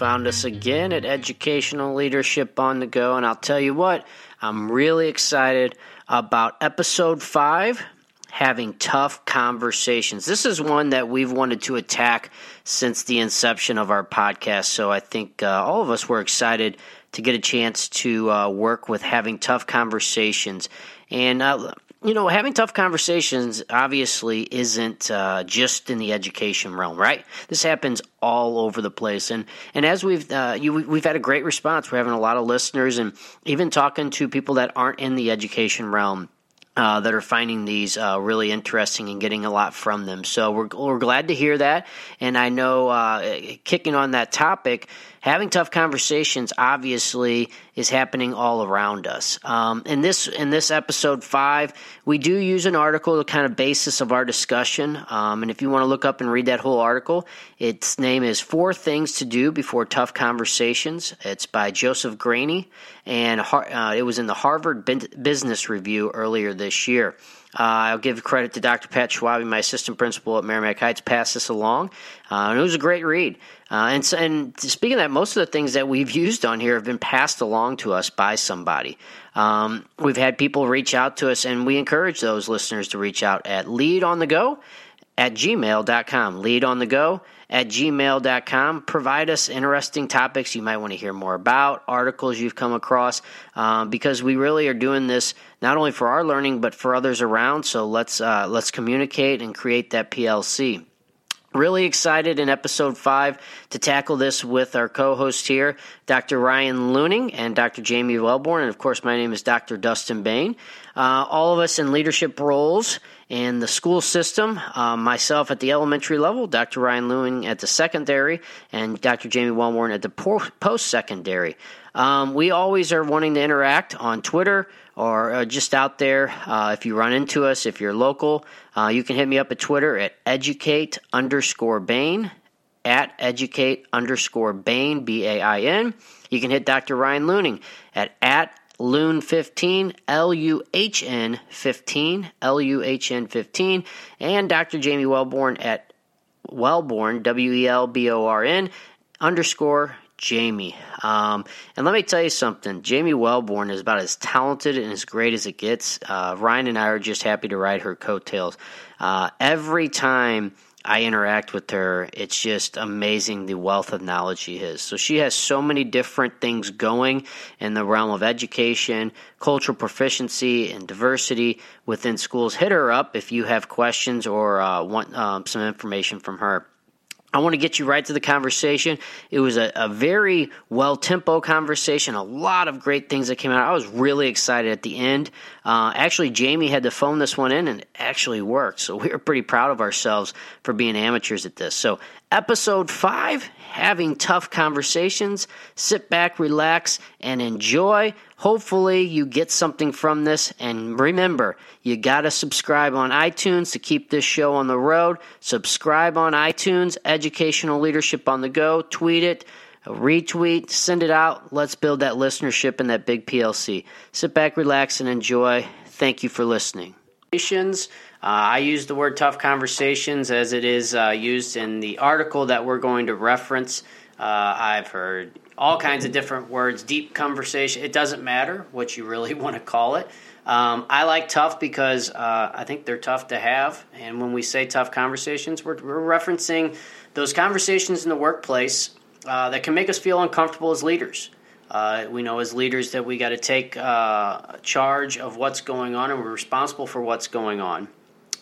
found us again at Educational Leadership on the Go. And I'll tell you what, I'm really excited about episode five having tough conversations. This is one that we've wanted to attack since the inception of our podcast. So I think uh, all of us were excited to get a chance to uh, work with having tough conversations. And uh, you know, having tough conversations obviously isn't uh, just in the education realm, right? This happens all over the place, and and as we've uh, you, we've had a great response. We're having a lot of listeners, and even talking to people that aren't in the education realm. Uh, that are finding these uh, really interesting and getting a lot from them. So we're, we're glad to hear that. And I know, uh, kicking on that topic, having tough conversations obviously is happening all around us. Um, in this in this episode five, we do use an article, to kind of basis of our discussion. Um, and if you want to look up and read that whole article, its name is Four Things to Do Before Tough Conversations. It's by Joseph Grenny, and uh, it was in the Harvard Business Review earlier this year. Uh, I'll give credit to Dr. Pat Schwabe, my assistant principal at Meramec Heights, passed this along, uh, and it was a great read. Uh, and, and speaking of that, most of the things that we've used on here have been passed along to us by somebody. Um, we've had people reach out to us, and we encourage those listeners to reach out at leadonthego at gmail.com. Lead on the go at gmail.com. Provide us interesting topics you might want to hear more about, articles you've come across, um, because we really are doing this not only for our learning but for others around. So let's uh, let's communicate and create that PLC. Really excited in episode five to tackle this with our co host here, Dr. Ryan Luhning and Dr. Jamie Welborn. And of course, my name is Dr. Dustin Bain. Uh, all of us in leadership roles in the school system, uh, myself at the elementary level, Dr. Ryan Luhning at the secondary, and Dr. Jamie Welborn at the post secondary. Um, we always are wanting to interact on Twitter or uh, just out there. Uh, if you run into us, if you're local, uh, you can hit me up at Twitter at educate underscore Bain, at educate underscore Bain, B A I N. You can hit Dr. Ryan Luhning at at Luhn15, L U H N 15, L U H N 15, and Dr. Jamie Welborn at Welborn, W E L B O R N, underscore Jamie. Um, and let me tell you something Jamie Welborn is about as talented and as great as it gets. Uh, Ryan and I are just happy to ride her coattails. Uh, every time I interact with her, it's just amazing the wealth of knowledge she has. So she has so many different things going in the realm of education, cultural proficiency, and diversity within schools. Hit her up if you have questions or uh, want um, some information from her. I want to get you right to the conversation. It was a, a very well tempo conversation, a lot of great things that came out. I was really excited at the end. Uh, actually, Jamie had to phone this one in and it actually worked. So we were pretty proud of ourselves for being amateurs at this. So, episode five having tough conversations. Sit back, relax, and enjoy. Hopefully, you get something from this. And remember, you got to subscribe on iTunes to keep this show on the road. Subscribe on iTunes, Educational Leadership on the Go. Tweet it, retweet, send it out. Let's build that listenership and that big PLC. Sit back, relax, and enjoy. Thank you for listening. Uh, I use the word tough conversations as it is uh, used in the article that we're going to reference. Uh, I've heard all kinds of different words, deep conversation. It doesn't matter what you really want to call it. Um, I like tough because uh, I think they're tough to have. And when we say tough conversations, we're, we're referencing those conversations in the workplace uh, that can make us feel uncomfortable as leaders. Uh, we know as leaders that we got to take uh, charge of what's going on and we're responsible for what's going on.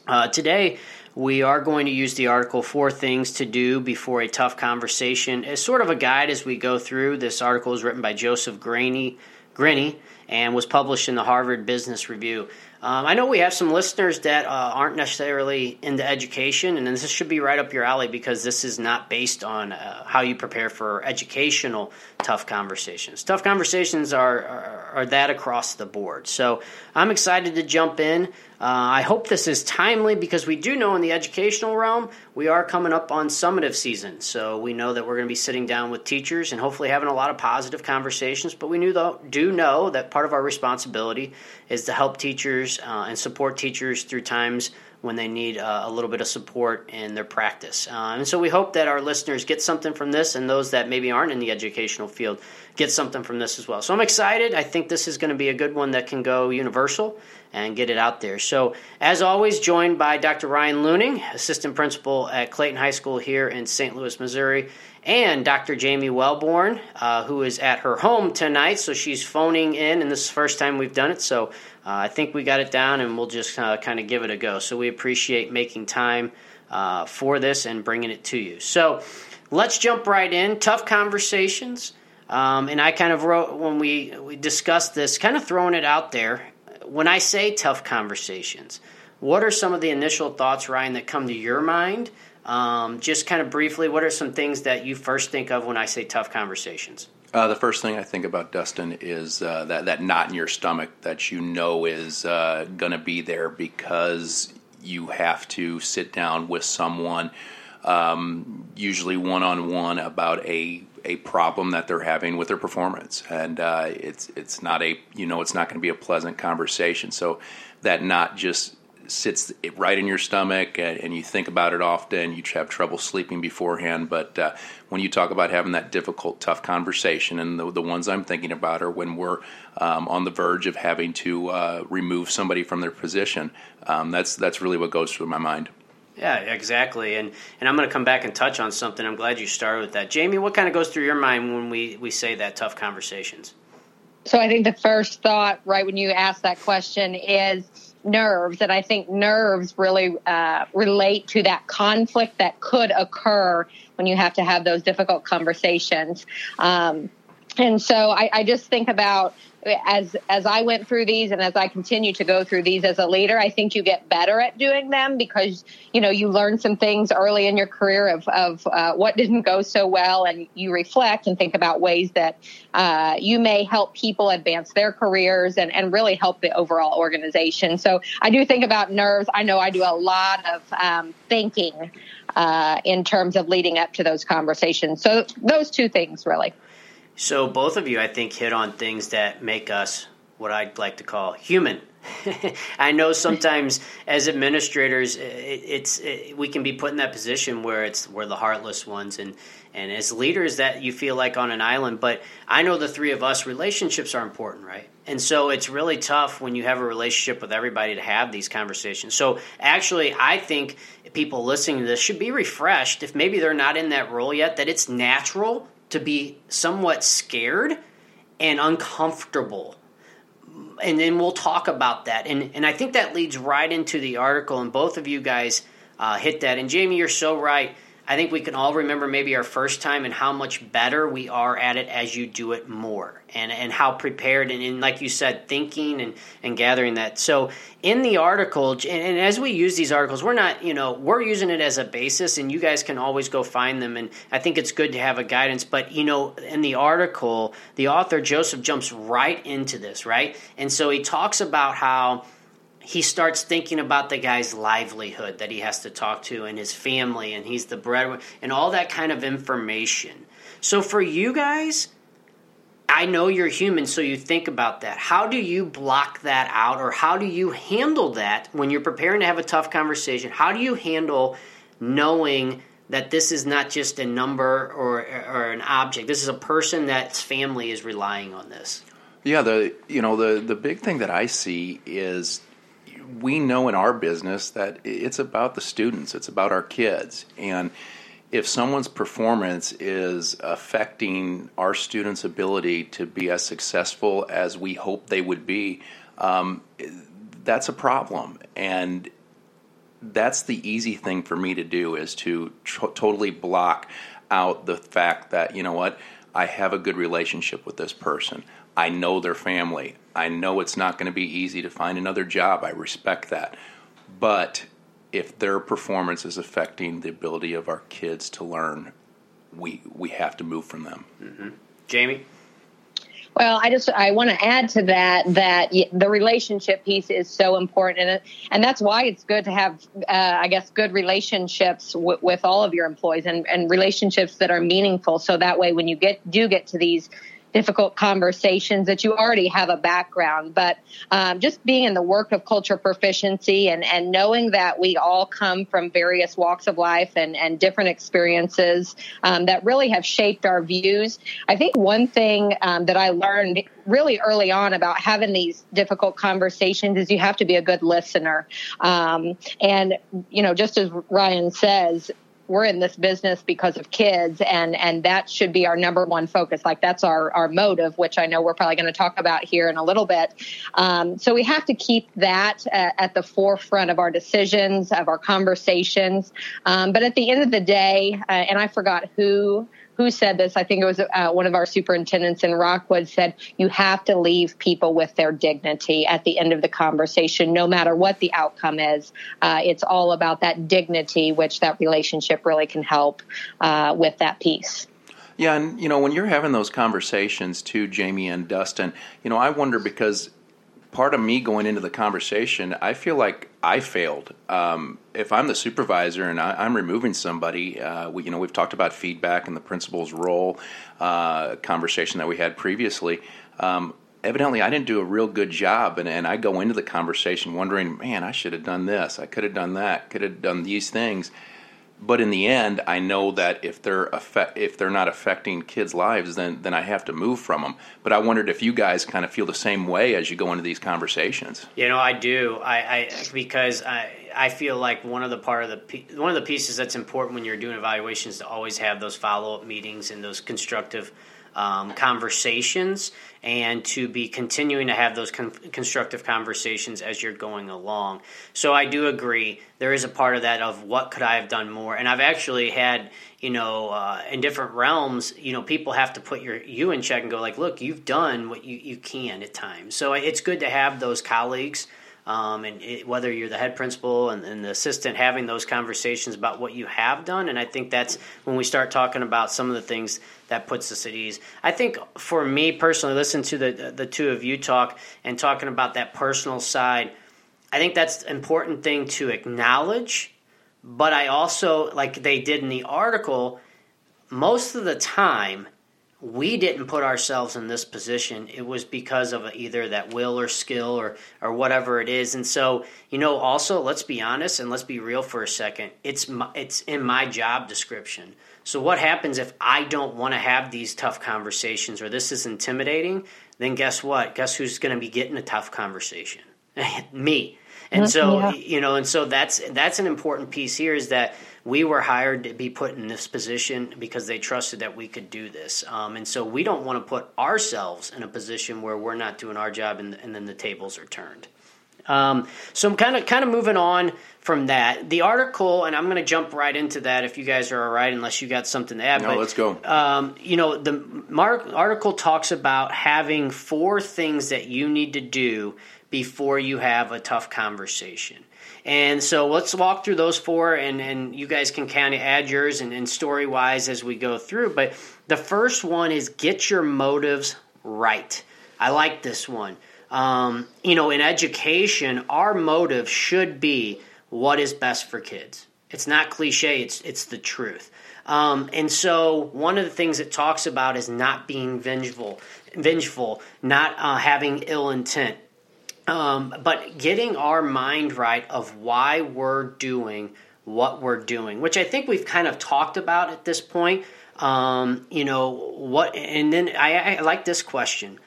Uh, today, we are going to use the article Four Things to Do Before a Tough Conversation as sort of a guide as we go through. This article is written by Joseph Grenny, Grenny and was published in the Harvard Business Review. Um, I know we have some listeners that uh, aren't necessarily into education, and this should be right up your alley because this is not based on uh, how you prepare for educational tough conversations. Tough conversations are, are, are that across the board. So I'm excited to jump in. Uh, I hope this is timely because we do know in the educational realm we are coming up on summative season. So we know that we're going to be sitting down with teachers and hopefully having a lot of positive conversations. But we though, do know that part of our responsibility is to help teachers uh, and support teachers through times when they need uh, a little bit of support in their practice. Uh, and so we hope that our listeners get something from this, and those that maybe aren't in the educational field get something from this as well. So I'm excited. I think this is going to be a good one that can go universal and get it out there. So, as always, joined by Dr. Ryan Luhning, assistant principal at Clayton High School here in St. Louis, Missouri, and Dr. Jamie Welborn, uh, who is at her home tonight. So, she's phoning in, and this is the first time we've done it. So, uh, I think we got it down, and we'll just uh, kind of give it a go. So, we appreciate making time uh, for this and bringing it to you. So, let's jump right in. Tough conversations. Um, and I kind of wrote when we, we discussed this, kind of throwing it out there when I say tough conversations, what are some of the initial thoughts, Ryan, that come to your mind? Um, just kind of briefly, what are some things that you first think of when I say tough conversations? Uh, the first thing I think about, Dustin, is uh, that, that knot in your stomach that you know is uh, going to be there because you have to sit down with someone, um, usually one on one, about a a problem that they're having with their performance, and uh, it's it's not a you know it's not going to be a pleasant conversation. So that not just sits right in your stomach and, and, you think about it often. You have trouble sleeping beforehand, but uh, when you talk about having that difficult, tough conversation, and the, the ones I'm thinking about are when we're um, on the verge of having to uh, remove somebody from their position. Um, that's that's really what goes through my mind. Yeah, exactly. And and I'm going to come back and touch on something. I'm glad you started with that. Jamie, what kind of goes through your mind when we, we say that tough conversations? So I think the first thought, right when you ask that question, is nerves. And I think nerves really uh, relate to that conflict that could occur when you have to have those difficult conversations. Um, and so I, I just think about as as I went through these and as I continue to go through these as a leader, I think you get better at doing them because you know you learn some things early in your career of of uh, what didn't go so well, and you reflect and think about ways that uh, you may help people advance their careers and and really help the overall organization. So I do think about nerves. I know I do a lot of um, thinking uh, in terms of leading up to those conversations. So those two things really. So both of you, I think, hit on things that make us what I'd like to call human. I know sometimes as administrators, it, it's it, we can be put in that position where it's we're the heartless ones, and and as leaders that you feel like on an island. But I know the three of us, relationships are important, right? And so it's really tough when you have a relationship with everybody to have these conversations. So actually, I think people listening to this should be refreshed if maybe they're not in that role yet. That it's natural to be somewhat scared and uncomfortable. And then we'll talk about that. And, and I think that leads right into the article, and both of you guys uh, hit that. And Jamie, you're so right. I think we can all remember maybe our first time and how much better we are at it as you do it more and, and how prepared and, and like you said, thinking and, and gathering that. So in the article, and, and, as we use these articles, we're not, you know, we're using it as a basis and you guys can always go find them. And I think it's good to have a guidance. But, you know, in the article, the author, Joseph, jumps right into this, right? And so he talks about how he starts thinking about the guy's livelihood that he has to talk to and his family and he's the breadwinner and all that kind of information. So for you guys, I know you're human, so you think about that. How do you block that out, or how do you handle that when you're preparing to have a tough conversation? How do you handle knowing that this is not just a number or, or an object? This is a person that's family is relying on this. Yeah, the you know the the big thing that I see is we know in our business that it's about the students, it's about our kids. And if someone's performance is affecting our students' ability to be as successful as we hope they would be, um, that's a problem. And that's the easy thing for me to do is to totally block out the fact that, you know what, I have a good relationship with this person. I know their family. I know it's not going to be easy to find another job. I respect that. But if their performance is affecting the ability of our kids to learn, we we have to move from them. Mm-hmm. Jamie. Well, I just I want to add to that that the relationship piece is so important, and and that's why it's good to have uh, I guess good relationships w- with all of your employees and and relationships that are meaningful. So that way, when you get do get to these difficult conversations that you already have a background. But um, just being in the work of culture proficiency and, and knowing that we all come from various walks of life and, and different experiences um, that really have shaped our views. I think one thing um, that I learned really early on about having these difficult conversations is you have to be a good listener. Um, and, you know, just as Ryan says, we're in this business because of kids and and that should be our number one focus. Like that's our our motive which i know we're probably going to talk about here in a little bit. Um, so we have to keep that uh, at the forefront of our decisions of our conversations. Um, but at the end of the day uh, and i forgot who who said this? I think it was uh, one of our superintendents in Rockwood said, you have to leave people with their dignity at the end of the conversation, no matter what the outcome is. Uh, it's all about that dignity, which that relationship really can help uh, with that piece. Yeah, and you know, when you're having those conversations too, Jamie and Dustin, you know, I wonder because part of me going into the conversation, I feel like I failed. Um, if I'm the supervisor and I, am removing somebody, uh, we, you know, we've talked about feedback and the principal's role, uh, conversation that we had previously. Um, evidently, I didn't do a real good job, and, and I go into the conversation wondering, man, I should have done this, I could have done that, could have done these things but in the end, I know that if they're if they're not affecting kids' lives, then then I have to move from them. But I wondered if you guys kind of feel the same way as you go into these conversations. You know, I do. I, I because I I feel like one of the part of the one of the pieces that's important when you're doing evaluations to always have those follow up meetings and those constructive um, conversations and to be continuing to have those con- constructive conversations as you're going along. So I do agree there is a part of that of what could I have done more, and I've actually had you know uh, in different realms you know people have to put your you in check and go like look you've done what you, you can at times so it's good to have those colleagues um, and it, whether you're the head principal and, and, the assistant having those conversations about what you have done. And i think that's when we start talking about some of the things that puts us at ease i think for me personally listen to the, the two of you talk and talking about that personal side i think that's an important thing to acknowledge. But i also like they did in the article most of the time we didn't put ourselves in this position. It was because of either that will or skill or or whatever it is. And so, you know, also let's be honest and let's be real for a second. It's my, it's in my job description. So what happens if I don't want to have these tough conversations or this is intimidating? Then guess what? Guess who's going to be getting a tough conversation? Me. And mm-hmm. so, yeah. you know, and so that's that's an important piece here is that we were hired to be put in this position because they trusted that we could do this. Um, and so we don't want to put ourselves in a position where we're not doing our job and, and then the tables are turned. Um, so I'm kind of kind of moving on from that. The article, and I'm going to jump right into that if you guys are all right, unless you got something to add. No, but, let's go. Um, you know, the Mark article talks about having four things that you need to do before you have a tough conversation. And so let's walk through those four, and, and you guys can kind of add yours and, and story wise as we go through. But the first one is get your motives right. I like this one. Um, you know, in education, our motive should be what is best for kids. It's not cliche, it's, it's the truth. Um, and so, one of the things it talks about is not being vengeful, vengeful, not uh, having ill intent, um, but getting our mind right of why we're doing what we're doing, which I think we've kind of talked about at this point. Um, you know what? And then I, I like this question: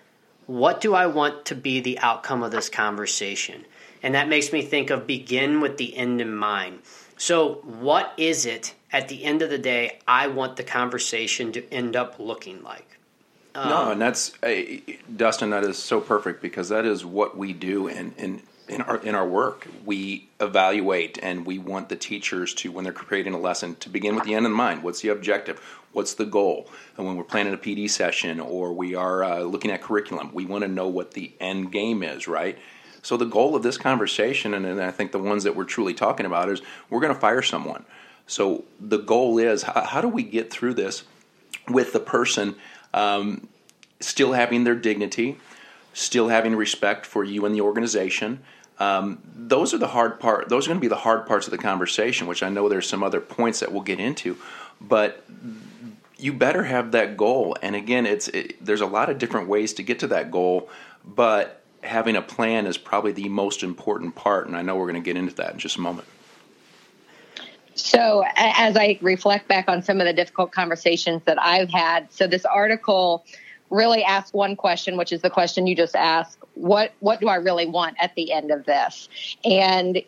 What do I want to be the outcome of this conversation? And that makes me think of begin with the end in mind. So, what is it at the end of the day I want the conversation to end up looking like? Um, no, and that's uh, Dustin. That is so perfect because that is what we do in in in our in our work. We evaluate and we want the teachers to, when they're creating a lesson, to begin with the end in mind. What's the objective? What's the goal? And when we're planning a PD session or we are uh, looking at curriculum, we want to know what the end game is, right? So the goal of this conversation, and, and I think the ones that we're truly talking about, is we're going to fire someone. So the goal is how, how do we get through this with the person um, still having their dignity, still having respect for you and the organization. Um, those are the hard part. Those are going to be the hard parts of the conversation, which I know there's some other points that we'll get into. But you better have that goal. And again, it's it, there's a lot of different ways to get to that goal, but having a plan is probably the most important part. And I know we're going to get into that in just a moment. So, as I reflect back on some of the difficult conversations that I've had, so this article really asks one question, which is the question you just asked: what What do I really want at the end of this? And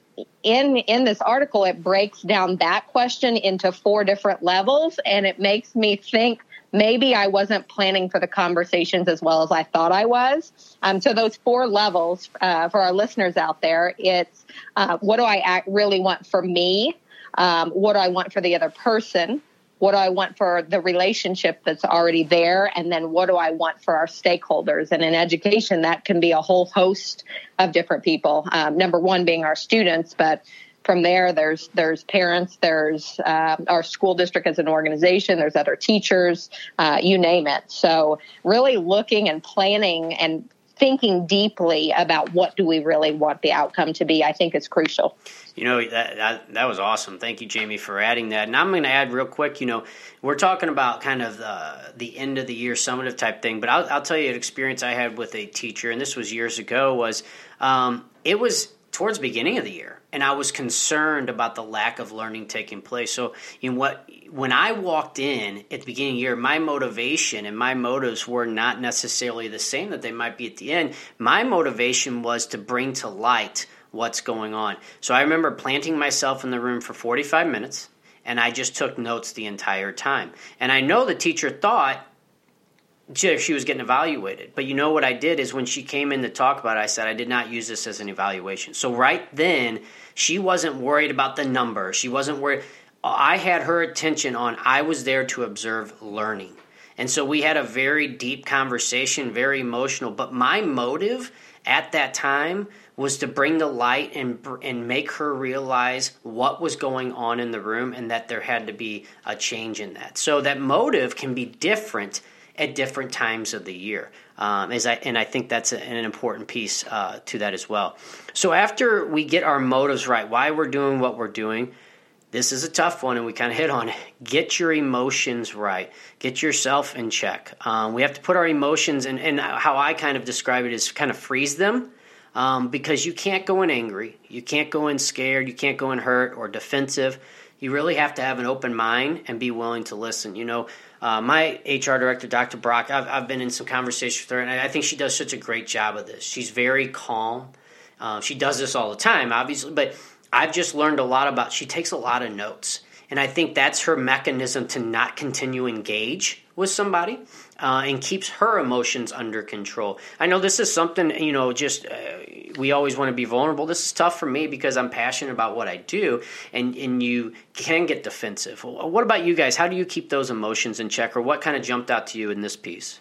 in in this article, it breaks down that question into four different levels, and it makes me think maybe I wasn't planning for the conversations as well as I thought I was. Um, so those four levels uh, for our listeners out there, it's uh, what do I really want for me? Um, what do I want for the other person? What do I want for the relationship that's already there? And then what do I want for our stakeholders? And in education, that can be a whole host of different people. Um, number one being our students, but from there there's there's parents there's uh, our school district as an organization there's other teachers uh, you name it so really looking and planning and thinking deeply about what do we really want the outcome to be, I think is crucial. You know that, that, that was awesome. Thank you, Jamie, for adding that. And I'm going to add real quick. You know, we're talking about kind of uh, the end of the year summative type thing, but I'll, I'll, tell you an experience I had with a teacher, and this was years ago. Was um, it was towards beginning of the year, and I was concerned about the lack of learning taking place. So, in what when I walked in at the beginning of the year, my motivation and my motives were not necessarily the same that they might be at the end. My motivation was to bring to light what's going on. So I remember planting myself in the room for 45 minutes and I just took notes the entire time. And I know the teacher thought she was getting evaluated. But you know what I did is when she came in to talk about it, I said I did not use this as an evaluation. So right then, she wasn't worried about the number. She wasn't worried. I had her attention on I was there to observe learning. And so we had a very deep conversation, very emotional. But my motive at that time was to bring the light and and make her realize what was going on in the room and that there had to be a change in that. So that motive can be different at different times of the year. Um, as I, and I think that's a, an important piece uh, to that as well. So after we get our motives right, why we're doing what we're doing, this is a tough one, and we kind of hit on it. Get your emotions right. Get yourself in check. Um, we have to put our emotions, and, and how I kind of describe it is kind of freeze them. Um, because you can't go in angry, you can't go in scared, you can't go in hurt or defensive. You really have to have an open mind and be willing to listen. You know, uh, my HR director, Dr. Brock, I've, I've, been in some conversations with her, and I think she does such a great job of this. She's very calm. Uh, she does this all the time, obviously, but I've just learned a lot about. She takes a lot of notes, and I think that's her mechanism to not continue engage with somebody uh, and keeps her emotions under control. I know this is something you know, just uh, we always want to be vulnerable. This is tough for me because I'm passionate about what I do, and and you can get defensive. What about you guys? How do you keep those emotions in check, or what kind of jumped out to you in this piece?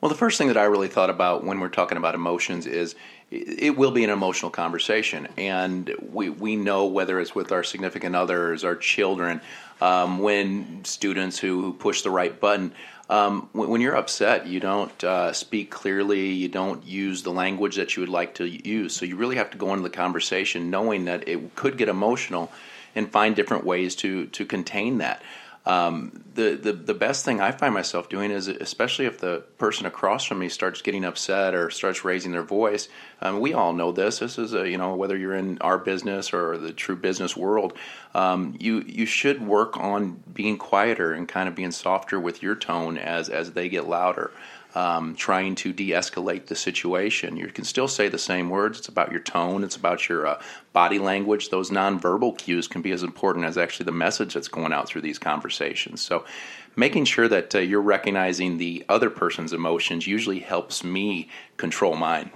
Well, the first thing that I really thought about when we're talking about emotions is it will be an emotional conversation, and we we know whether it's with our significant others, our children, um, when students who, who push the right button um, when, when, you're upset, you don't uh, speak clearly. You don't use the language that you would like to use. So you really have to go into the conversation knowing that it could get emotional, and find different ways to to contain that. Um, the, the the best thing I find myself doing is, especially if the person across from me starts getting upset or starts raising their voice. Um, we all know this. This is a you know whether you're in our business or the true business world, um, you you should work on being quieter and kind of being softer with your tone as as they get louder um, trying to de escalate the situation. You can still say the same words. It's about your tone, it's about your uh, body language. Those nonverbal cues can be as important as actually the message that's going out through these conversations. So, making sure that uh, you're recognizing the other person's emotions usually helps me control mine.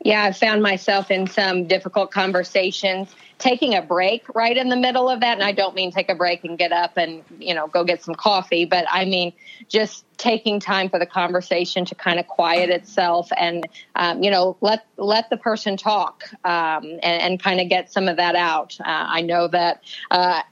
Yeah, I've found myself in some difficult conversations taking a break right in the middle of that. And I don't mean take a break and get up and, you know, go get some coffee, but I mean just taking time for the conversation to kind of quiet itself and, um, you know, let, let the person talk um, and, and kind of get some of that out. Uh, I know that uh,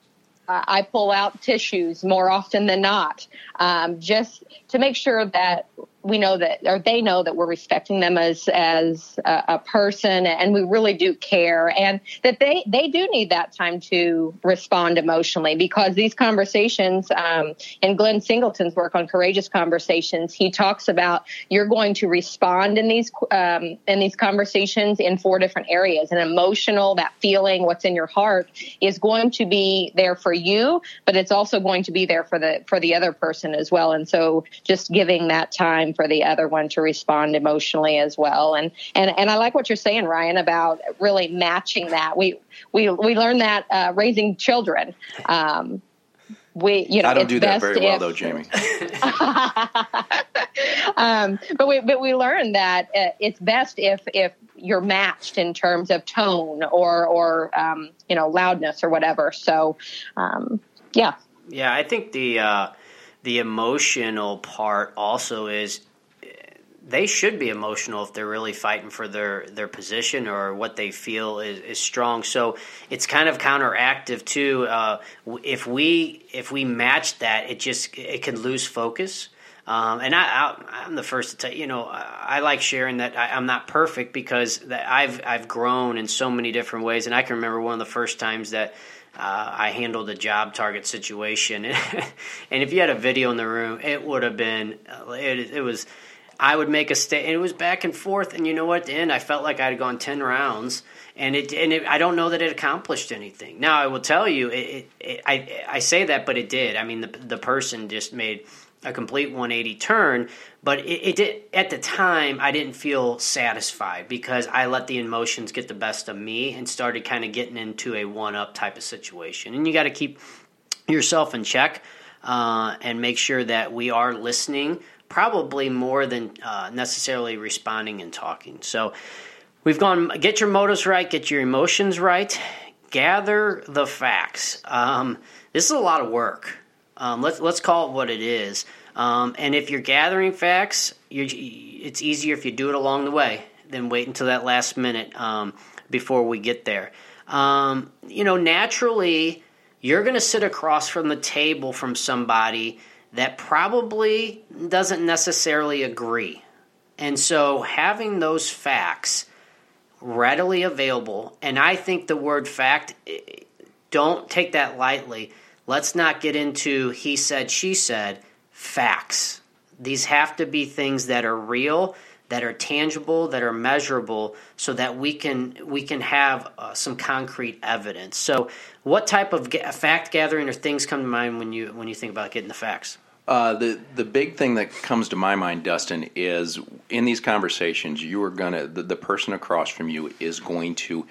I pull out tissues more often than not, um, just to make sure that we know that, or they know that we're respecting them as as a, a, person, and we really do care, and that they they do need that time to respond emotionally because these conversations. Um, in Glenn Singleton's work on courageous conversations, he talks about you're going to respond in these um, in these conversations in four different areas. An emotional, that feeling, what's in your heart, is going to be there for you, but it's also going to be there for the for the other person as well. And so, just giving that time for the other one to respond emotionally as well. And and and I like what you're saying, Ryan, about really matching that. We we we learned that uh, raising children. Um, we you know I don't do that very well if, though, Jamie. um, but we but we learned that uh, it's best if if you're matched in terms of tone or or um, you know loudness or whatever. So um, yeah. Yeah, I think the uh, the emotional part also is they should be emotional if they're really fighting for their, their position or what they feel is, is strong. So it's kind of counteractive too. Uh, if we if we match that, it just it can lose focus. Um, and I, am the first to tell you, know, I, I like sharing that I, am not perfect because I've I've grown in so many different ways. And I can remember one of the first times that uh, I handled a job target situation, and if you had a video in the room, it would have been it, it was I would make a stay, and it was back and forth. And you know what? At the end, I felt like I had gone ten rounds, and it and it, I don't know that it accomplished anything. Now I will tell you, it, it, I I say that, but it did. I mean, the the person just made a complete 180 turn, but it, it did at the time. I didn't feel satisfied because I let the emotions get the best of me and started kind of getting into a one up type of situation. And you got to keep yourself in check uh, and make sure that we are listening probably more than uh, necessarily responding and talking. So we've gone get your motives right, get your emotions right, gather the facts. Um, this is a lot of work. Um, let's let's call it what it is. Um, and if you're gathering facts, you're, it's easier if you do it along the way than wait until that last minute um, before we get there. Um, you know, naturally, you're going to sit across from the table from somebody that probably doesn't necessarily agree. And so having those facts readily available, and I think the word fact, don't take that lightly. Let's not get into he said, she said, facts. These have to be things that are real, that are tangible, that are measurable, so that we can we can have uh, some concrete evidence. So, what type of fact gathering or things come to mind when you when you think about getting the facts? Uh, the the big thing that comes to my mind, Dustin, is in these conversations, you are gonna the, the person across from you is going to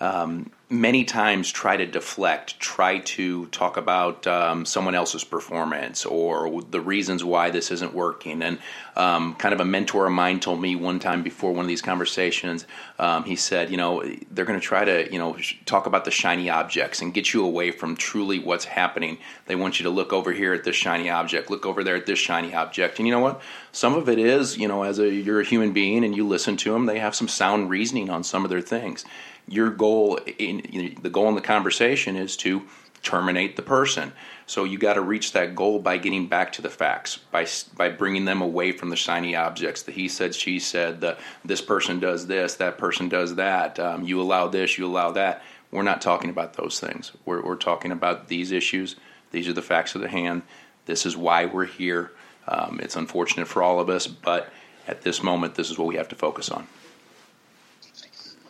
um, many times try to deflect, try to talk about um, someone else's performance or the reasons why this isn't working. And um, kind of a mentor of mine told me one time before one of these conversations, um, he said, you know, they're going to try to, you know, talk about the shiny objects and get you away from truly what's happening. They want you to look over here at this shiny object, look over there at this shiny object. And you know what? Some of it is, you know, as a you're a human being and you listen to them, they have some sound reasoning on some of their things your goal in the goal in the conversation is to terminate the person. So you got to reach that goal by getting back to the facts, by by bringing them away from the shiny objects. The he said, she said, the this person does this, that person does that. Um, you allow this, you allow that. We're not talking about those things. We're, we're talking about these issues. These are the facts of the hand. This is why we're here. Um, it's unfortunate for all of us, but at this moment, this is what we have to focus on.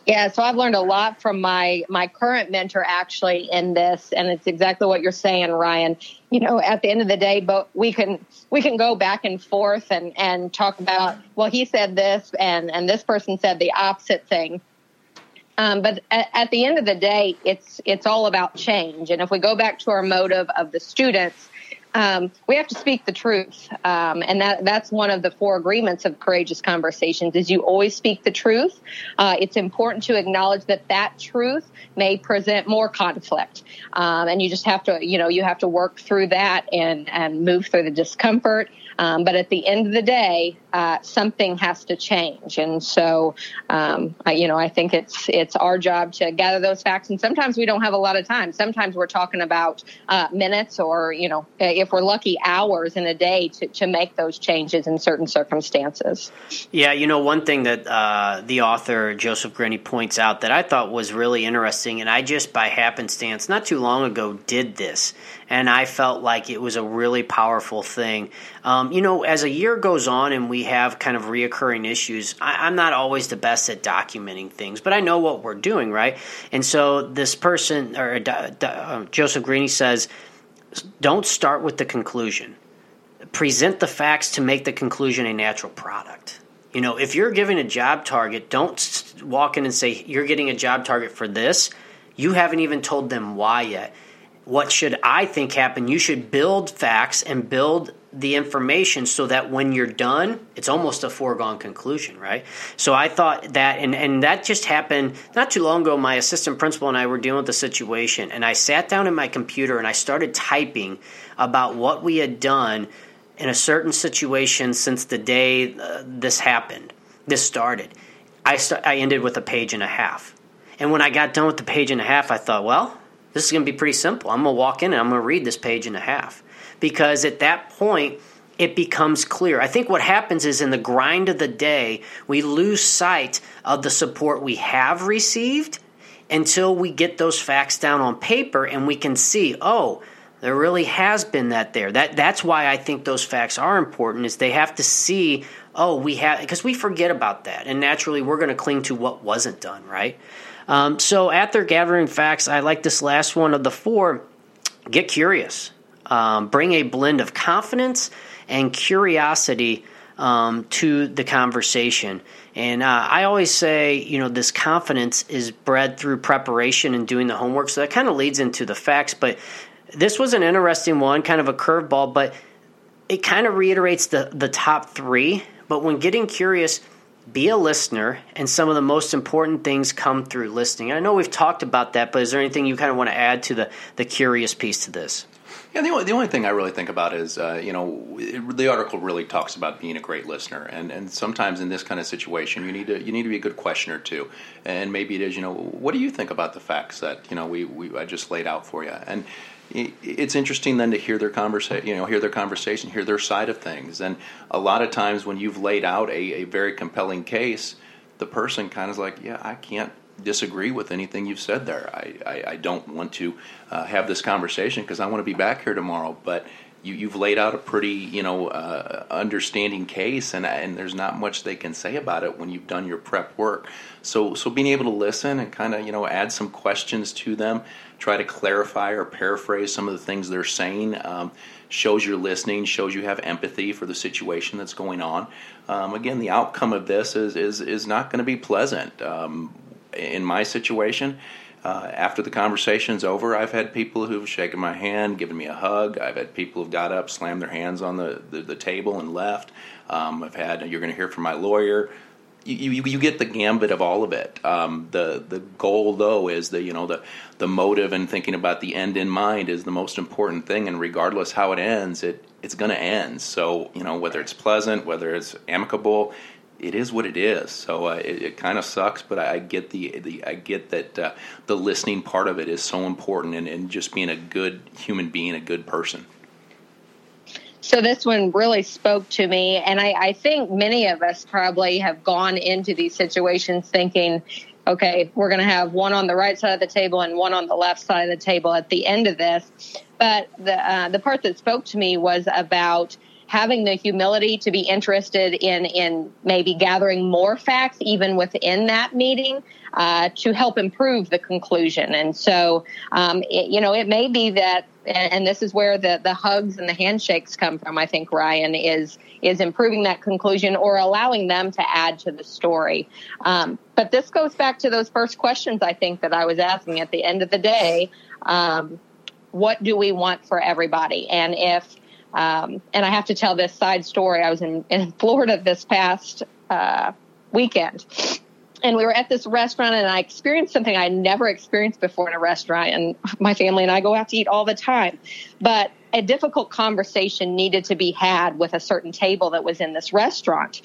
Yeah, so I've learned a lot from my my current mentor actually in this, and it's exactly what you're saying, Ryan. You know, at the end of the day, but we can we can go back and forth and and talk about well, he said this, and and this person said the opposite thing. Um, but at, at the end of the day, it's it's all about change. And if we go back to our motive of the students, um, we have to speak the truth, um, and that that's one of the four agreements of courageous conversations. Is you always speak the truth. Uh, it's important to acknowledge that that truth may present more conflict, um, and you just have to, you know, you have to work through that and and move through the discomfort. Um, but at the end of the day, uh, something has to change. And so, um, I, you know, I think it's it's our job to gather those facts. And sometimes we don't have a lot of time. Sometimes we're talking about uh, minutes, or you know, if we're lucky, hours in a day to to make those changes in certain circumstances. Yeah, you know, one thing that uh, the author Joseph Grenny points out that I thought was really interesting, and I just by happenstance not too long ago did this, and I felt like it was a really powerful thing. Um, you know, as a year goes on and we have kind of reoccurring issues, I, I'm not always the best at documenting things, but I know what we're doing, right? And so this person, or uh, Joseph Grenny says, don't start with the conclusion. Present the facts to make the conclusion a natural product. You know, if you're giving a job target, don't walk in and say, You're getting a job target for this. You haven't even told them why yet. What should I think happen? You should build facts and build the information so that when you're done, it's almost a foregone conclusion, right? So I thought that, and, and that just happened not too long ago. My assistant principal and I were dealing with the situation, and I sat down in my computer and I started typing about what we had done in a certain situation since the day uh, this happened, this started. I, st- I ended with a page and a half. And when I got done with the page and a half, I thought, well, this is going to be pretty simple. I'm going to walk in and I'm going to read this page and a half because at that point, it becomes clear. I think what happens is in the grind of the day, we lose sight of the support we have received until we get those facts down on paper and we can see, oh, there really has been that there. That that's why I think those facts are important is they have to see, oh, we have because we forget about that. And naturally we're going to cling to what wasn't done, right? Um, so after gathering facts, I like this last one of the four, get curious. Um, bring a blend of confidence and curiosity um, to the conversation. And uh, I always say, you know, this confidence is bred through preparation and doing the homework. So that kind of leads into the facts. But this was an interesting one, kind of a curveball, but it kind of reiterates the, the top three. But when getting curious, be a listener, and some of the most important things come through listening. I know we've talked about that, but is there anything you kind of want to add to the, the curious piece to this? Yeah, the only, the only thing I really think about is, uh, you know, it, the article really talks about being a great listener, and, and sometimes in this kind of situation, you need to you need to be a good questioner too, and maybe it is, you know, what do you think about the facts that you know we, we I just laid out for you, and it's interesting then to hear their conversation, you know, hear their conversation, hear their side of things, and a lot of times when you've laid out a, a very compelling case, the person kind of is like, yeah, I can't disagree with anything you've said there. I, I, I don't want to uh, have this conversation because I want to be back here tomorrow. But you, have laid out a pretty, you know, uh, understanding case, and and there's not much they can say about it when you've done your prep work. So so being able to listen and kind of you know add some questions to them, try to clarify or paraphrase some of the things they're saying. Um, shows you're listening, shows you have empathy for the situation that's going on. Um, again, the outcome of this is is is not going to be pleasant. Um, in my situation, uh, after the conversation's over, I've had people who've shaken my hand, given me a hug. I've had people who've got up, slammed their hands on the, the, the table, and left. Um, I've had, you're going to hear from my lawyer. You, you, you, get the gambit of all of it. Um, the the goal though is the you know the the motive and thinking about the end in mind is the most important thing. And regardless how it ends, it it's going to end. So you know whether it's pleasant, whether it's amicable, it is what it is. So uh, it, it kind of sucks, but I, I, get the, the I get that uh, the listening part of it is so important, and, and just being a good human being, a good person. So this one really spoke to me, and I, I think many of us probably have gone into these situations thinking, okay, we're going to have one on the right side of the table and one on the left side of the table at the end of this. But the uh, the part that spoke to me was about having the humility to be interested in in maybe gathering more facts even within that meeting uh, to help improve the conclusion. And so, um, it, you know, it may be that, and, this is where the the hugs and the handshakes come from. I think Ryan is is improving that conclusion or allowing them to add to the story. Um, but this goes back to those first questions I think that I was asking at the end of the day. Um, what do we want for everybody? And if um, and I have to tell this side story. I was in, in Florida this past uh, weekend, and we were at this restaurant and I experienced something I never experienced before in a restaurant and my family and I go out to eat all the time. But a difficult conversation needed to be had with a certain table that was in this restaurant.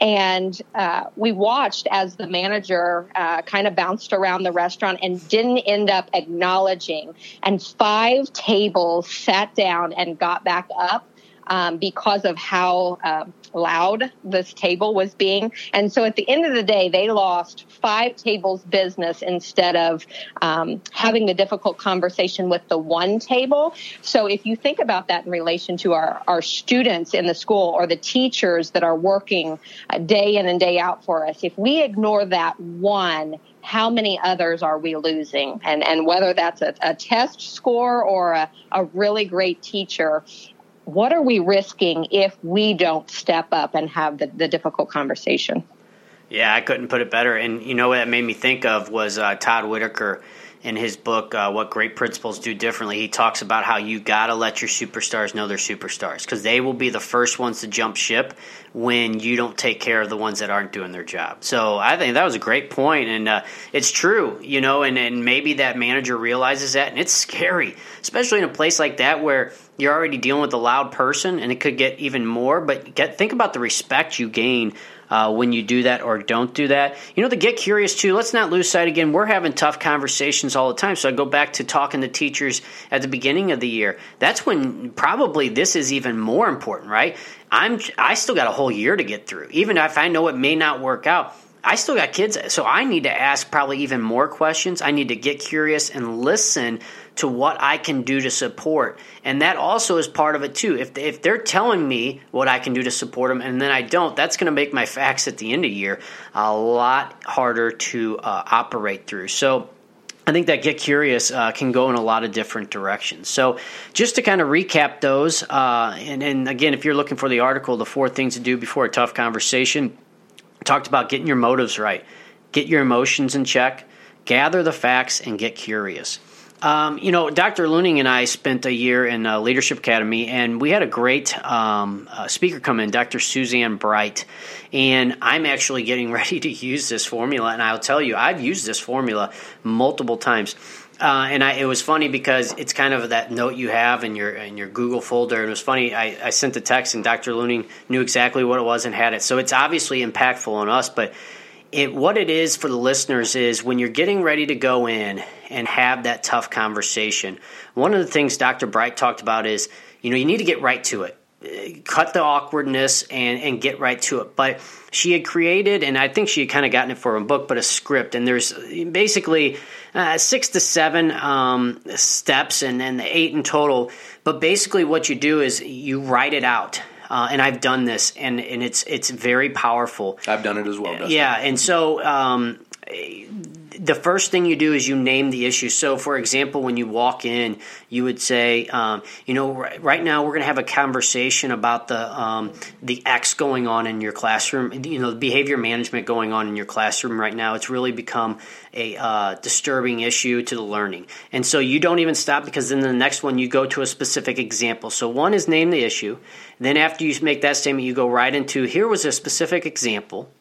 And uh, we watched as the manager uh, kind of bounced around the restaurant and didn't end up acknowledging. And five tables sat down and got back up um, because of how uh, loud this table was being. And so at the end of the day, they lost five tables business instead of um, having the difficult conversation with the one table. So if you think about that in relation to our, our students in the school or the teachers that are working uh, day in and day out for us, if we ignore that one, how many others are we losing? And, and whether that's a, a test score or a, a really great teacher, what are we risking if we don't step up and have the, the difficult conversation? Yeah, I couldn't put it better. And you know what that made me think of was uh, Todd Whitaker in his book, uh, What Great Principals Do Differently. He talks about how you got to let your superstars know they're superstars because they will be the first ones to jump ship when you don't take care of the ones that aren't doing their job. So I think that was a great point, and uh, it's true, you know, and, and maybe that manager realizes that, and it's scary, especially in a place like that where you're already dealing with a loud person, and it could get even more. But get, think about the respect you gain uh, when you do that or don't do that. You know, to get curious too, let's not lose sight again. We're having tough conversations all the time. So I go back to talking to teachers at the beginning of the year. That's when probably this is even more important, right? I'm I still got a whole year to get through. Even if I know it may not work out, I still got kids, so I need to ask probably even more questions. I need to get curious and listen to what I can do to support. And that also is part of it too. If if they're telling me what I can do to support them and then I don't, that's going to make my facts at the end of the year a lot harder to uh, operate through. So I think that Get Curious uh, can go in a lot of different directions. So, just to kind of recap those, uh, and, and again, if you're looking for the article, the four things to do before a tough conversation, talked about getting your motives right, get your emotions in check, gather the facts, and get curious. Um, you know, Dr. Luhning and I spent a year in uh, Leadership Academy, and we had a great um, uh, speaker come in, Dr. Suzanne Bright. And I'm actually getting ready to use this formula, and I'll tell you, I've used this formula multiple times. Uh, and I, it was funny because it's kind of that note you have in your in your Google folder. And it was funny. I, I sent the text, and Dr. Luhning knew exactly what it was and had it. So it's obviously impactful on us, but it, what it is for the listeners is when you're getting ready to go in and have that tough conversation, one of the things Dr. Bright talked about is, you know, you need to get right to it. Cut the awkwardness and, and get right to it. But she had created, and I think she had kind of gotten it for a book, but a script. And there's basically uh, six to seven um, steps and then eight in total. But basically, what you do is you write it out uh, and I've done this, and and it's it's very powerful. I've done it as well. Dustin. Yeah, and so. Um, the first thing you do is you name the issue. So, for example, when you walk in, you would say, um, you know, right, right, now we're going to have a conversation about the um, the X going on in your classroom. You know, the behavior management going on in your classroom right now. It's really become a uh, disturbing issue to the learning, and so you don't even stop because then the next one you go to a specific example. So one is name the issue. Then after you make that statement, you go right into here was a specific example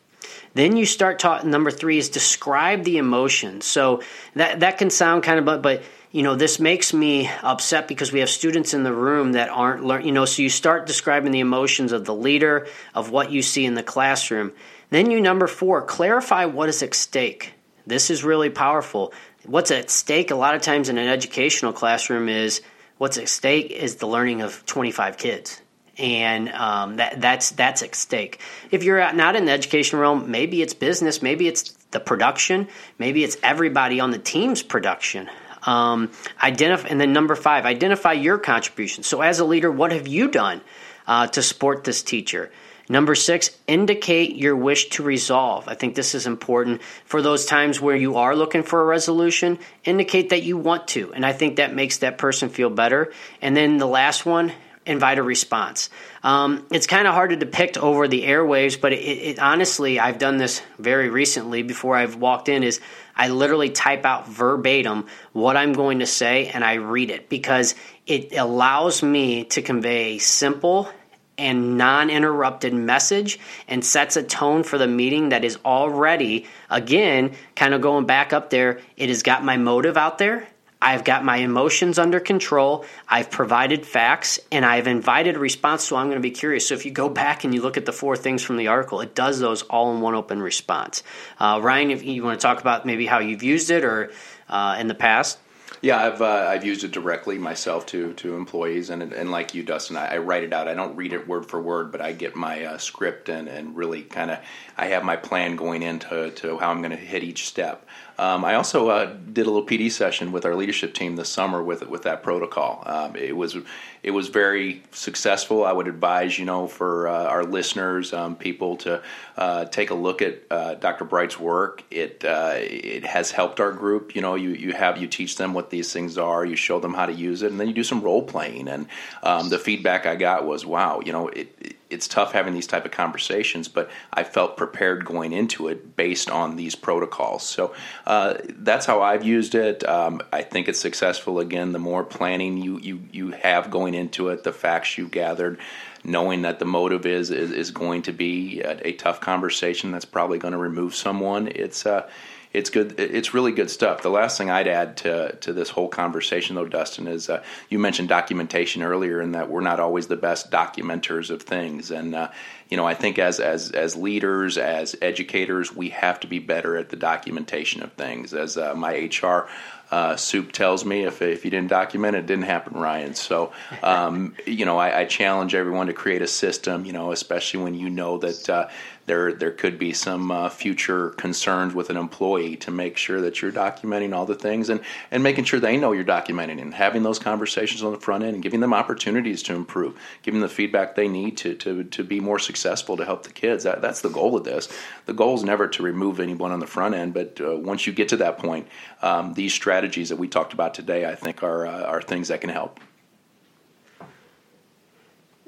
then you start talking. Number three is describe the emotions. So that that can sound kind of, but but you know this makes me upset because we have students in the room that aren't learn. You know, so you start describing the emotions of the leader of what you see in the classroom. Then you number four clarify what is at stake. This is really powerful. What's at stake a lot of times in an educational classroom is what's at stake is the learning of 25 kids and um, that that's that's at stake. If you're not in the education realm, maybe it's business, maybe it's the production, maybe it's everybody on the team's production. Um, identify, and then number five, identify your contribution. So, as a leader, what have you done uh, to support this teacher? Number six, indicate your wish to resolve. I think this is important for those times where you are looking for a resolution. Indicate that you want to, and I think that makes that person feel better. And then the last one, invite a response. Um, it's kind of hard to depict over the airwaves, but it, it, honestly, I've done this very recently before I've walked in. Is I literally type out verbatim what I'm going to say and I read it because it allows me to convey a simple and non interrupted message and sets a tone for the meeting that is already, again, kind of going back up there. It has got my motive out there. I've got my emotions under control. I've provided facts and I've invited a response. So I'm going to be curious. So if you go back and you look at the four things from the article, it does those all in one open response. Uh, Ryan, if you want to talk about maybe how you've used it or uh, in the past. Yeah, I've uh, I've used it directly myself to to employees, and and like you, Dustin, I, I, write it out. I don't read it word for word, but I get my uh, script and and really kind of I have my plan going into to how I'm going to hit each step. Um, I also uh, did a little PD session with our leadership team this summer with with that protocol. Um, it was it was very successful. I would advise you know for uh, our listeners, um, people to uh, take a look at uh, Dr. Bright's work. It uh, it has helped our group. You know, you you have you teach them what these things are, you show them how to use it, and then you do some role playing. And um, the feedback I got was, wow, you know, it, it it's tough having these type of conversations, but I felt prepared going into it based on these protocols. So uh, that's how I've used it. Um, I think it's successful. Again, the more planning you you you have going into it, the facts you've gathered, knowing that the motive is is, is going to be a, a, tough conversation that's probably going to remove someone. It's uh, it's good. It's really good stuff. The last thing I'd add to to this whole conversation, though, Dustin, is uh, you mentioned documentation earlier, and that we're not always the best documenters of things. And uh, you know, I think as as as leaders, as educators, we have to be better at the documentation of things. As uh, my HR uh, soup tells me if, if you didn't document it, it didn't happen, Ryan. So, um, you know, I, I, challenge everyone to create a system, you know, especially when you know that uh, there there could be some uh, future concerns with an employee to make sure that you're documenting all the things and, and making sure they know you're documenting and having those conversations on the front end and giving them opportunities to improve, giving the feedback they need to, to, to be more successful to help the kids. That, that's the goal of this. The goal is never to remove anyone on the front end, but uh, once you get to that point, um, these strategies that we talked about today, I think, are, uh, are things that can help.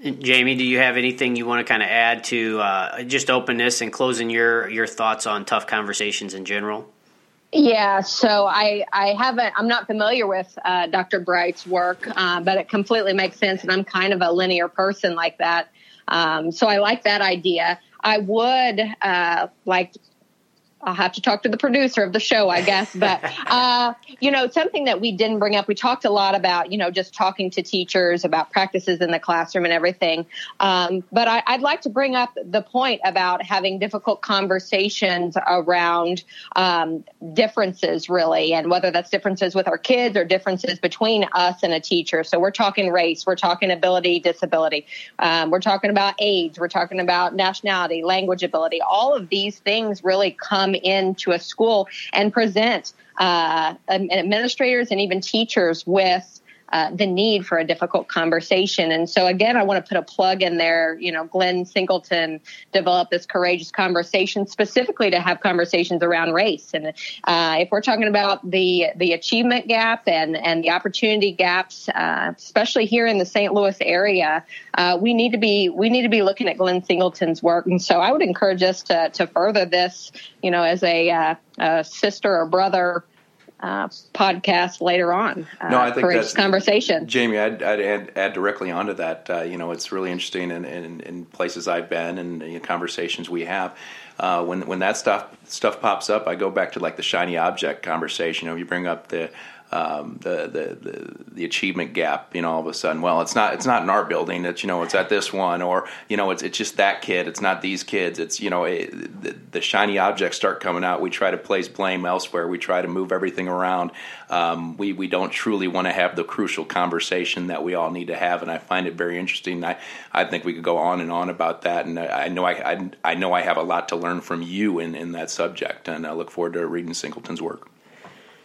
Jamie, do you have anything you want to kind of add to uh, just openness and closing your your thoughts on tough conversations in general? Yeah, so I I haven't I'm not familiar with uh, Dr. Bright's work, uh, but it completely makes sense, and I'm kind of a linear person like that. Um, so I like that idea. I would uh, like I'll have to talk to the producer of the show, I guess. But, uh, you know, something that we didn't bring up, we talked a lot about, you know, just talking to teachers about practices in the classroom and everything. Um, but I, would like to bring up the point about having difficult conversations around um, differences, really, and whether that's differences with our kids or differences between us and a teacher. So we're talking race, we're talking ability, disability, um, we're talking about age, we're talking about nationality, language ability. All of these things really come come into a school and present uh, administrators and even teachers with uh, the need for a difficult conversation. And so, again, I want to put a plug in there. You know, Glenn Singleton developed this courageous conversation specifically to have conversations around race. And uh, if we're talking about the the achievement gap and and the opportunity gaps, uh, especially here in the St. Louis area, uh, we need to be we need to be looking at Glenn Singleton's work. And so, I would encourage us to to further this. You know, as a, uh, a sister or brother uh, podcast later on. Uh, no, I think for that's conversation. Jamie, I'd, I'd add, add, directly onto that. Uh, you know, it's really interesting in, in, in places I've been and you know, conversations we have. Uh, when when that stuff stuff pops up, I go back to like the shiny object conversation. You know, you bring up the um, the, the, the achievement gap. You know, all of a sudden, well, it's not it's not in our building. It's you know, it's at this one, or you know, it's it's just that kid. It's not these kids. It's you know, it, the, the, shiny objects start coming out. We try to place blame elsewhere. We try to move everything around. Um, we we don't truly want to have the crucial conversation that we all need to have, and I find it very interesting. I I think we could go on and on about that, and I, I know I, I, I know I have a lot to learn from you in in that subject, and I look forward to reading Singleton's work.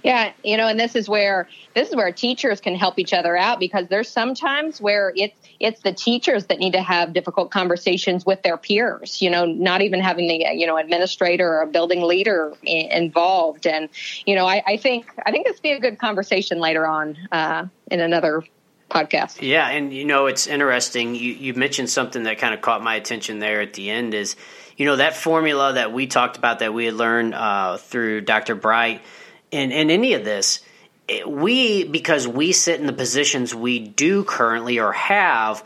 Yeah, you know, and this is where this is where teachers can help each other out because there's sometimes where it's it's the teachers that need to have difficult conversations with their peers. You know, not even having the you know administrator or building leader involved. And you know, I, I think I think this be a good conversation later on uh, in another podcast. Yeah, and you know, it's interesting. You you mentioned something that kind of caught my attention there at the end. Is you know that formula that we talked about that we had learned uh, through Dr. Bright in, in any of this, we, because we sit in the positions we do currently or have,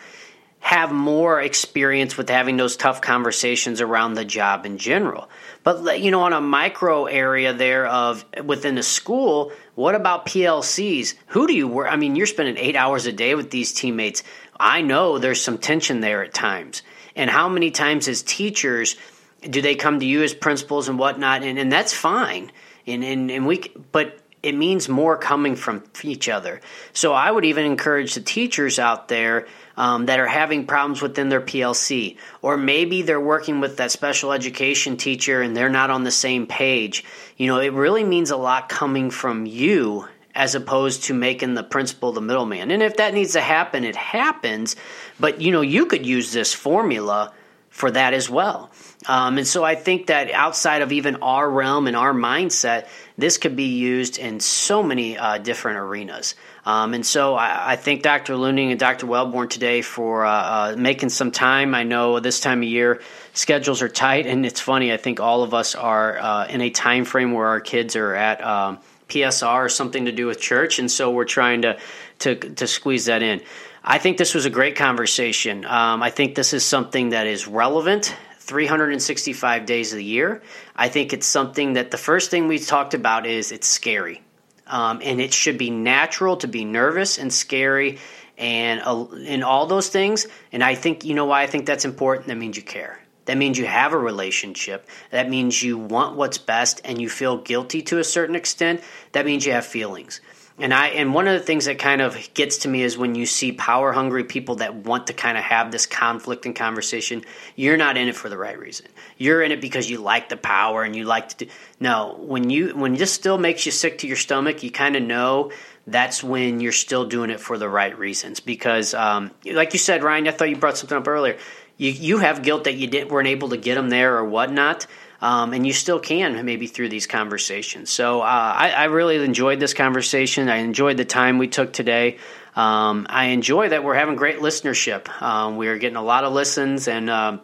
have more experience with having those tough conversations around the job in general. But you know, on a micro area there of within the school, what about PLCs? Who do you work? I mean, you're spending eight hours a day with these teammates. I know there's some tension there at times. And how many times as teachers do they come to you as principals and whatnot? And, and that's fine. And, and, and we, but it means more coming from each other. So I would even encourage the teachers out there um, that are having problems within their PLC, or maybe they're working with that special education teacher and they're not on the same page. You know, it really means a lot coming from you as opposed to making the principal the middleman. And if that needs to happen, it happens. But you know, you could use this formula for that as well. Um, and so I think that outside of even our realm and our mindset, this could be used in so many uh, different arenas. Um, and so I, I, thank Dr. Luhning and Dr. Welborn today for uh, uh, making some time. I know this time of year schedules are tight, and it's funny. I think all of us are uh, in a time frame where our kids are at um, PSR or something to do with church, and so we're trying to to, to squeeze that in. I think this was a great conversation. Um, I think this is something that is relevant 365 days of the year. I think it's something that the first thing we talked about is it's scary. Um, and it should be natural to be nervous and scary and uh, and all those things. And I think you know why I think that's important. That means you care. That means you have a relationship. That means you want what's best and you feel guilty to a certain extent. That means you have feelings. And I and one of the things that kind of gets to me is when you see power hungry people that want to kind of have this conflict and conversation, you're not in it for the right reason. You're in it because you like the power and you like to do No, when you when this still makes you sick to your stomach, you kind of know that's when you're still doing it for the right reasons. Because um, like you said, Ryan, I thought you brought something up earlier. You you have guilt that you didn't weren't able to get them there or whatnot um, and you still can maybe through these conversations. So uh, I, I, really enjoyed this conversation. I enjoyed the time we took today. Um, I enjoy that we're having great listenership. Um, we are getting a lot of listens and. Uh,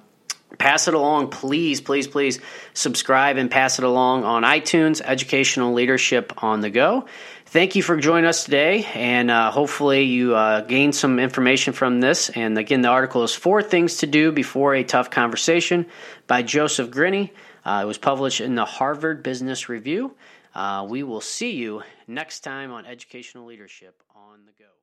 pass it along, please, please, please subscribe and pass it along on iTunes, Educational Leadership on the Go. Thank you for joining us today, and uh, hopefully you uh, gained some information from this. And again, the article is Four Things to Do Before a Tough Conversation by Joseph Grenny. Uh, it was published in the Harvard Business Review. Uh, we will see you next time on Educational Leadership on the Go.